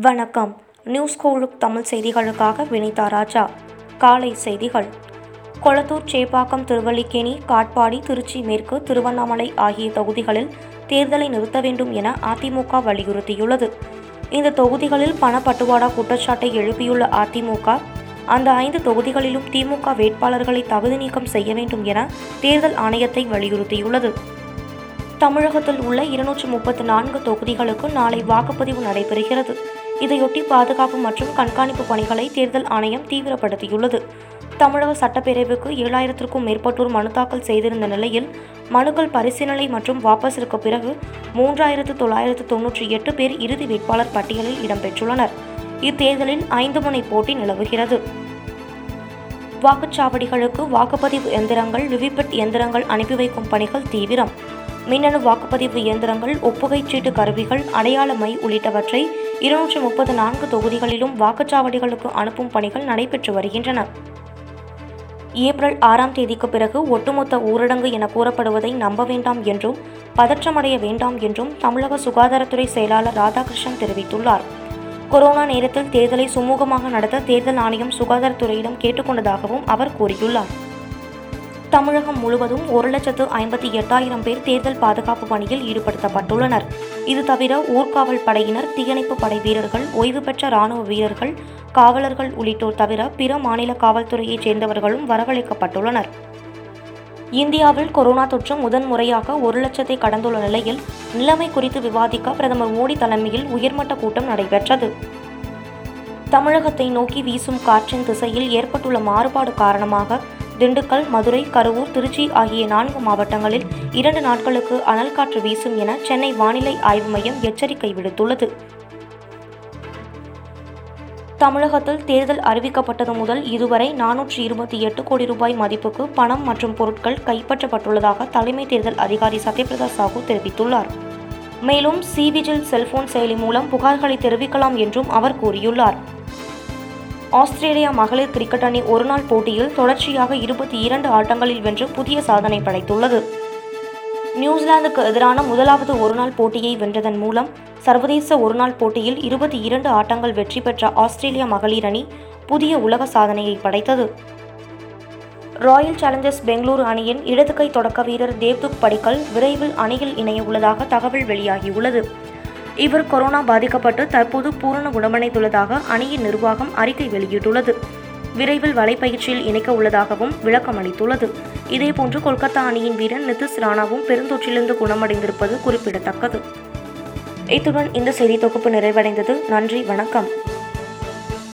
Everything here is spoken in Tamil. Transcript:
வணக்கம். நியூஸ் கோழுக் தமிழ் செய்திகளுக்காக வினிதா ராஜா. காலை செய்திகள். கொளத்தூர் சேப்பாக்கம் திருவல்லிக்கேணி காட்பாடி திருச்சி மேற்கு திருவண்ணாமலை ஆகிய தொகுதிகளில் தேர்தலை நிறுத்த வேண்டும் என அதிமுக வலியுறுத்தியுள்ளது. இந்த தொகுதிகளில் பணப்பட்டுவாடா குற்றச்சாட்டை எழுப்பியுள்ள அதிமுக அந்த ஐந்து தொகுதிகளிலும் திமுக வேட்பாளர்களை தகுதி நீக்கம் செய்ய வேண்டும் என தேர்தல் ஆணையத்தை வலியுறுத்தியுள்ளது. தமிழகத்தில் உள்ள இருநூற்று முப்பத்து நான்கு தொகுதிகளுக்கு நாளை வாக்குப்பதிவு நடைபெறுகிறது. இதையொட்டி பாதுகாப்பு மற்றும் கண்காணிப்பு பணிகளை தேர்தல் ஆணையம் தீவிரப்படுத்தியுள்ளது. தமிழக சட்டப்பேரவைக்கு ஏழாயிரத்திற்கும் மேற்பட்டோர் மனு தாக்கல் செய்திருந்த நிலையில் மனுக்கள் பரிசீலனை மற்றும் வாபஸிற்கு பிறகு மூன்றாயிரத்து தொள்ளாயிரத்து தொன்னூற்றி எட்டு பேர் இறுதி வேட்பாளர் பட்டியலில் இடம்பெற்றுள்ளனர். இத்தேர்தலில் ஐந்து முனை போட்டி நிலவுகிறது. வாக்குச்சாவடிகளுக்கு வாக்குப்பதிவு எந்திரங்கள் விவிபெட் எந்திரங்கள் அனுப்பி வைக்கும் பணிகள் தீவிரம். மின்னணு வாக்குப்பதிவு இயந்திரங்கள் ஒப்புகைச் சீட்டு கருவிகள் அடையாள மை உள்ளிட்டவற்றை இருநூற்றி முப்பது நான்கு தொகுதிகளிலும் வாக்குச்சாவடிகளுக்கு அனுப்பும் பணிகள் நடைபெற்று வருகின்றன. ஏப்ரல் ஆறாம் தேதிக்கு பிறகு ஒட்டுமொத்த ஊரடங்கு என கூறப்படுவதை நம்ப வேண்டாம் என்றும் பதற்றமடைய வேண்டாம் என்றும் தமிழக சுகாதாரத்துறை செயலாளர் ராதாகிருஷ்ணன் தெரிவித்துள்ளார். கொரோனா நேரத்தில் தேர்தலை சுமூகமாக நடத்த தேர்தல் ஆணையம் சுகாதாரத்துறையிடம் கேட்டுக்கொண்டதாகவும் அவர் கூறியுள்ளார். தமிழகம் முழுவதும் ஒரு லட்சத்து ஐம்பத்தி எட்டாயிரம் பேர் தேர்தல் பாதுகாப்பு பணியில் ஈடுபடுத்தப்பட்டுள்ளனர். இது தவிர ஊர்காவல் படையினர் தீயணைப்பு படை வீரர்கள் ஓய்வு பெற்ற ராணுவ வீரர்கள் காவலர்கள் உள்ளிட்டோர் தவிர பிற மாநில காவல்துறையைச் சேர்ந்தவர்களும் வரவழைக்கப்பட்டுள்ளனர். இந்தியாவில் கொரோனா தொற்று முதன்முறையாக ஒரு லட்சத்தை கடந்துள்ள நிலையில் நிலைமை குறித்து விவாதிக்க பிரதமர் மோடி தலைமையில் உயர்மட்ட கூட்டம் நடைபெற்றது. தமிழகத்தை நோக்கி வீசும் காற்றின் திசையில் ஏற்பட்டுள்ள மாறுபாடு காரணமாக திண்டுக்கல் மதுரை கரூர் திருச்சி ஆகிய நான்கு மாவட்டங்களில் இரண்டு நாட்களுக்கு அனல் காற்று வீசும் என சென்னை வானிலை ஆய்வு மையம் எச்சரிக்கை விடுத்துள்ளது. தமிழகத்தில் தேர்தல் அறிவிக்கப்பட்டது முதல் இதுவரை நானூற்றி இருபத்தி எட்டு கோடி ரூபாய் மதிப்புக்கு பணம் மற்றும் பொருட்கள் கைப்பற்றப்பட்டுள்ளதாக தலைமை தேர்தல் அதிகாரி சத்யபிரதா சாஹூ தெரிவித்துள்ளார். மேலும் சிவிஜில் செல்போன் செயலி மூலம் புகார்களை தெரிவிக்கலாம் என்றும் அவர் கூறியுள்ளார். ஆஸ்திரேலியா மகளிர் கிரிக்கெட் அணி ஒருநாள் போட்டியில் தொடர்ச்சியாக இருபத்தி இரண்டு ஆட்டங்களில் வென்று புதிய சாதனை படைத்துள்ளது. நியூசிலாந்துக்கு எதிரான முதலாவது ஒருநாள் போட்டியை வென்றதன் மூலம் சர்வதேச ஒருநாள் போட்டியில் இருபத்தி இரண்டு ஆட்டங்கள் வெற்றி பெற்ற ஆஸ்திரேலிய மகளிர் அணி புதிய உலக சாதனையை படைத்தது. ராயல் சேலஞ்சர்ஸ் பெங்களூரு அணியின் இடதுகை தொடக்க வீரர் தேவ்துக் படிக்கல் விரைவில் அணியில் இணைய உள்ளதாக தகவல் வெளியாகியுள்ளது. இவர் கொரோனா பாதிக்கப்பட்டு தற்போது பூரண குணமடைந்துள்ளதாக அணியின் நிர்வாகம் அறிக்கை வெளியிட்டுள்ளது. விரைவில் வலைப்பயிற்சியில் இணைக்க உள்ளதாகவும் விளக்கம் அளித்துள்ளது. இதேபோன்று கொல்கத்தா அணியின் வீரர் நிதிஷ் ராணாவும் பெருந்தொற்றிலிருந்து குணமடைந்திருப்பது குறிப்பிடத்தக்கது. இத்துடன் இந்த செய்தி தொகுப்பு நிறைவடைந்தது. நன்றி. வணக்கம்.